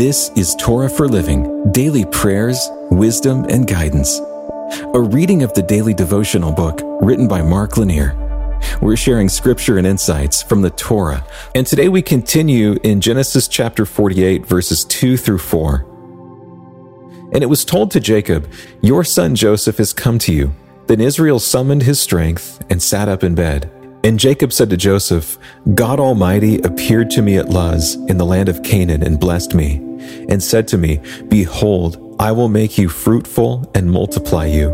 This is Torah for Living Daily Prayers, Wisdom, and Guidance. A reading of the daily devotional book written by Mark Lanier. We're sharing scripture and insights from the Torah. And today we continue in Genesis chapter 48, verses 2 through 4. And it was told to Jacob, Your son Joseph has come to you. Then Israel summoned his strength and sat up in bed. And Jacob said to Joseph, God Almighty appeared to me at Luz in the land of Canaan and blessed me, and said to me, Behold, I will make you fruitful and multiply you,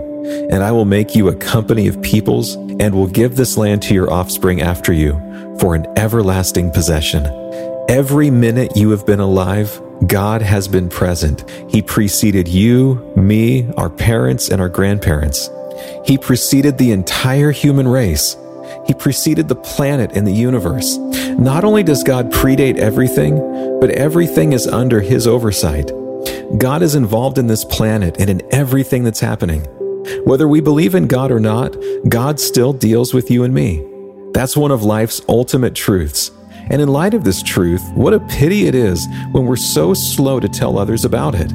and I will make you a company of peoples, and will give this land to your offspring after you for an everlasting possession. Every minute you have been alive, God has been present. He preceded you, me, our parents, and our grandparents. He preceded the entire human race. He preceded the planet and the universe. Not only does God predate everything, but everything is under His oversight. God is involved in this planet and in everything that's happening. Whether we believe in God or not, God still deals with you and me. That's one of life's ultimate truths. And in light of this truth, what a pity it is when we're so slow to tell others about it.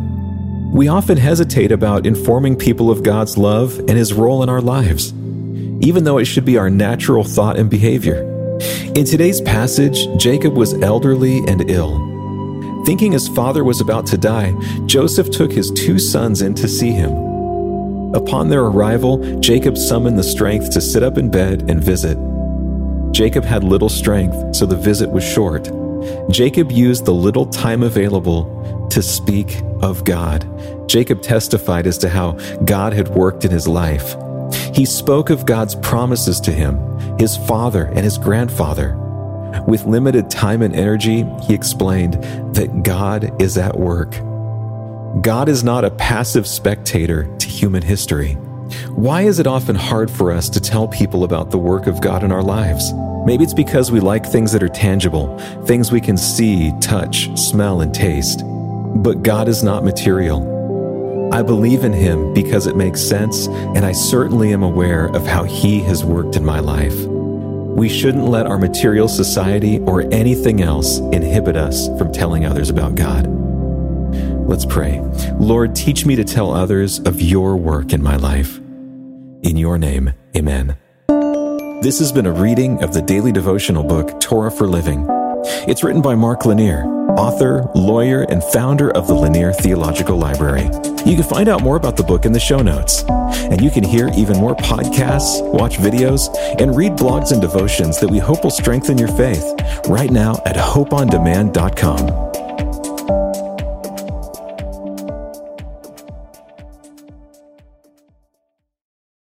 We often hesitate about informing people of God's love and His role in our lives even though it should be our natural thought and behavior. In today's passage, Jacob was elderly and ill. Thinking his father was about to die, Joseph took his two sons in to see him. Upon their arrival, Jacob summoned the strength to sit up in bed and visit. Jacob had little strength, so the visit was short. Jacob used the little time available to speak of God. Jacob testified as to how God had worked in his life. He spoke of God's promises to him, his father, and his grandfather. With limited time and energy, he explained that God is at work. God is not a passive spectator to human history. Why is it often hard for us to tell people about the work of God in our lives? Maybe it's because we like things that are tangible, things we can see, touch, smell, and taste. But God is not material. I believe in him because it makes sense, and I certainly am aware of how he has worked in my life. We shouldn't let our material society or anything else inhibit us from telling others about God. Let's pray. Lord, teach me to tell others of your work in my life. In your name, amen. This has been a reading of the daily devotional book, Torah for Living. It's written by Mark Lanier, author, lawyer, and founder of the Lanier Theological Library. You can find out more about the book in the show notes. And you can hear even more podcasts, watch videos, and read blogs and devotions that we hope will strengthen your faith right now at hopeondemand.com.